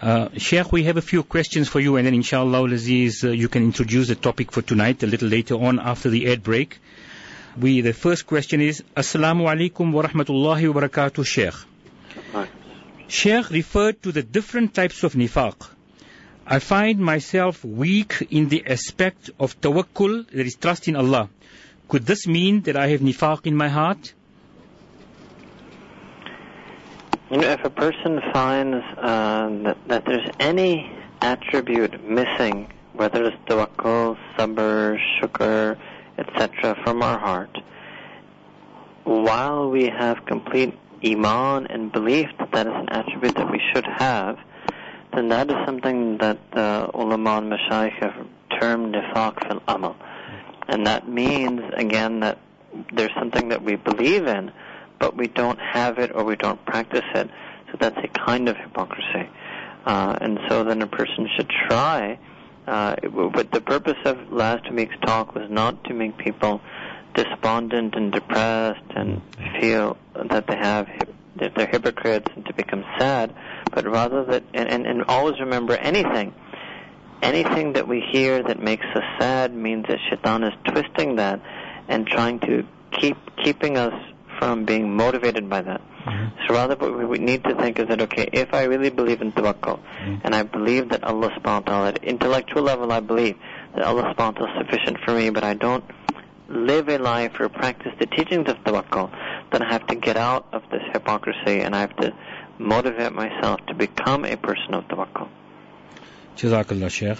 Uh, Sheikh, we have a few questions for you, and then inshallah, Aziz, uh, you can introduce the topic for tonight a little later on after the ad break. We, the first question is, Assalamu alaikum wa rahmatullahi wa barakatuh, Sheikh. Hi. Sheikh referred to the different types of nifaq. I find myself weak in the aspect of tawakkul, that is trust in Allah. Could this mean that I have nifaq in my heart? You know, if a person finds uh, that, that there's any attribute missing, whether it's tawakkul, sabr, shukr, etc., from our heart, while we have complete iman and belief that that is an attribute that we should have, then that is something that uh, ulama and mashayikh have termed nifaq fil amal. And that means, again, that there's something that we believe in, but we don't have it or we don't practice it. So that's a kind of hypocrisy. Uh, and so then a person should try. Uh, but the purpose of last week's talk was not to make people despondent and depressed and feel that they have that they're hypocrites and to become sad, but rather that and, and, and always remember anything anything that we hear that makes us sad means that shaitan is twisting that and trying to keep keeping us from being motivated by that. Mm-hmm. So rather what we need to think is that, okay, if I really believe in tawakkul, Mm-hmm. and I believe that Allah subhanahu wa ta'ala, at intellectual level I believe that Allah subhanahu wa ta'ala is sufficient for me, but I don't live a life or practice the teachings of tawakkul, then I have to get out of this hypocrisy and I have to motivate myself to become a person of tawakkul. Jazakallah, Sheikh.